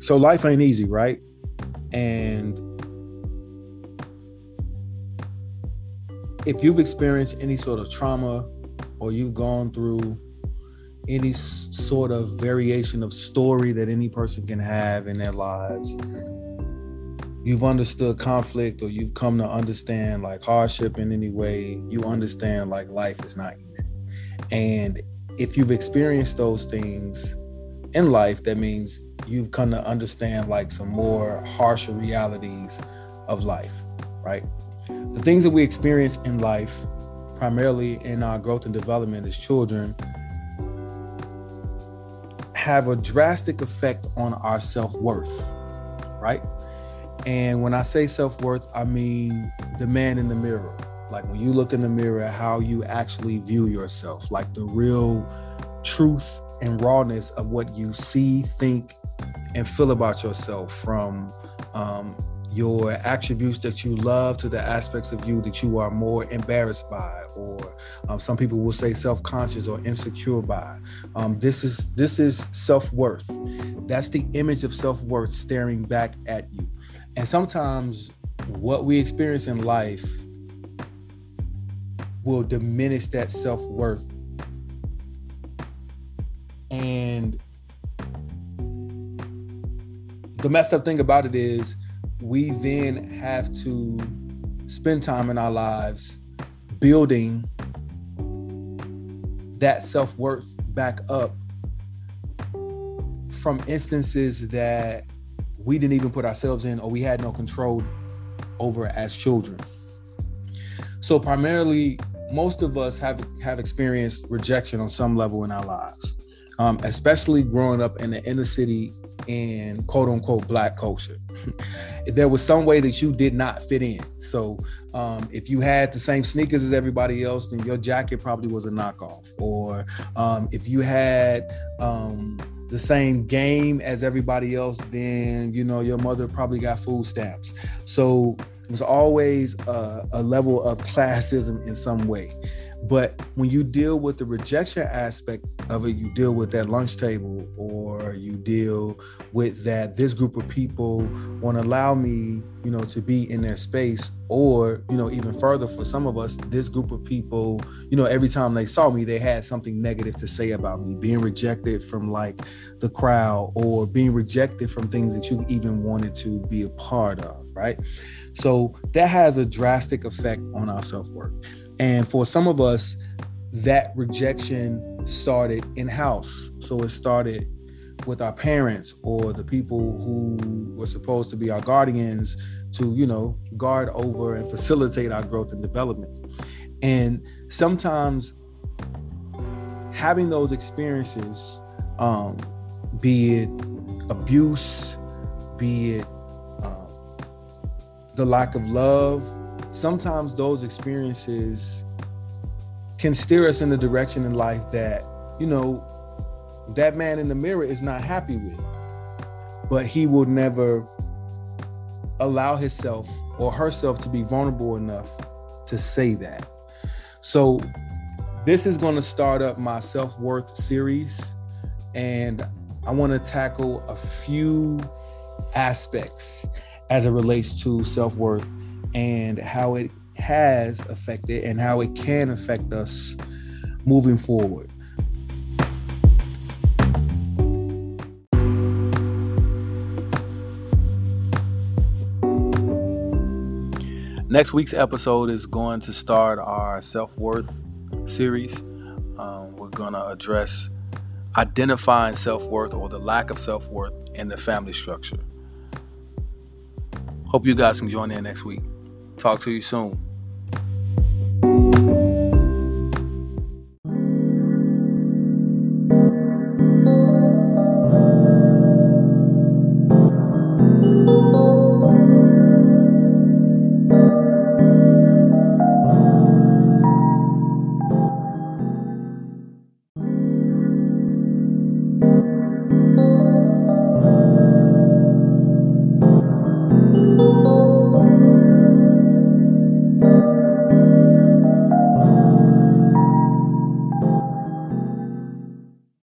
So life ain't easy, right? And if you've experienced any sort of trauma or you've gone through any sort of variation of story that any person can have in their lives, you've understood conflict or you've come to understand like hardship in any way, you understand like life is not easy. And if you've experienced those things in life, that means you've come to understand like some more harsher realities of life, right? The things that we experience in life, primarily in our growth and development as children, have a drastic effect on our self worth, right? And when I say self worth, I mean the man in the mirror. Like when you look in the mirror, how you actually view yourself, like the real truth and rawness of what you see, think, and feel about yourself from um, your attributes that you love to the aspects of you that you are more embarrassed by or um, some people will say self-conscious or insecure by. Um, this is this is self-worth. That's the image of self-worth staring back at you. And sometimes what we experience in life will diminish that self-worth and the messed up thing about it is we then have to spend time in our lives building that self worth back up from instances that we didn't even put ourselves in or we had no control over as children. So primarily, most of us have have experienced rejection on some level in our lives, um, especially growing up in the inner city in quote unquote black culture. there was some way that you did not fit in. So um, if you had the same sneakers as everybody else, then your jacket probably was a knockoff. Or um, if you had um, the same game as everybody else, then you know your mother probably got food stamps. So it was always a, a level of classism in some way. But when you deal with the rejection aspect of it, you deal with that lunch table or you deal with that this group of people won't allow me, you know, to be in their space. Or, you know, even further for some of us, this group of people, you know, every time they saw me, they had something negative to say about me, being rejected from like the crowd or being rejected from things that you even wanted to be a part of, right? So that has a drastic effect on our self-worth. And for some of us, that rejection started in house. So it started with our parents or the people who were supposed to be our guardians to, you know, guard over and facilitate our growth and development. And sometimes having those experiences, um, be it abuse, be it um, the lack of love, sometimes those experiences can steer us in the direction in life that, you know, that man in the mirror is not happy with. But he will never allow himself or herself to be vulnerable enough to say that. So, this is going to start up my self worth series. And I want to tackle a few aspects as it relates to self worth and how it has affected and how it can affect us moving forward. Next week's episode is going to start our self worth series. Um, we're going to address identifying self worth or the lack of self worth in the family structure. Hope you guys can join in next week. Talk to you soon.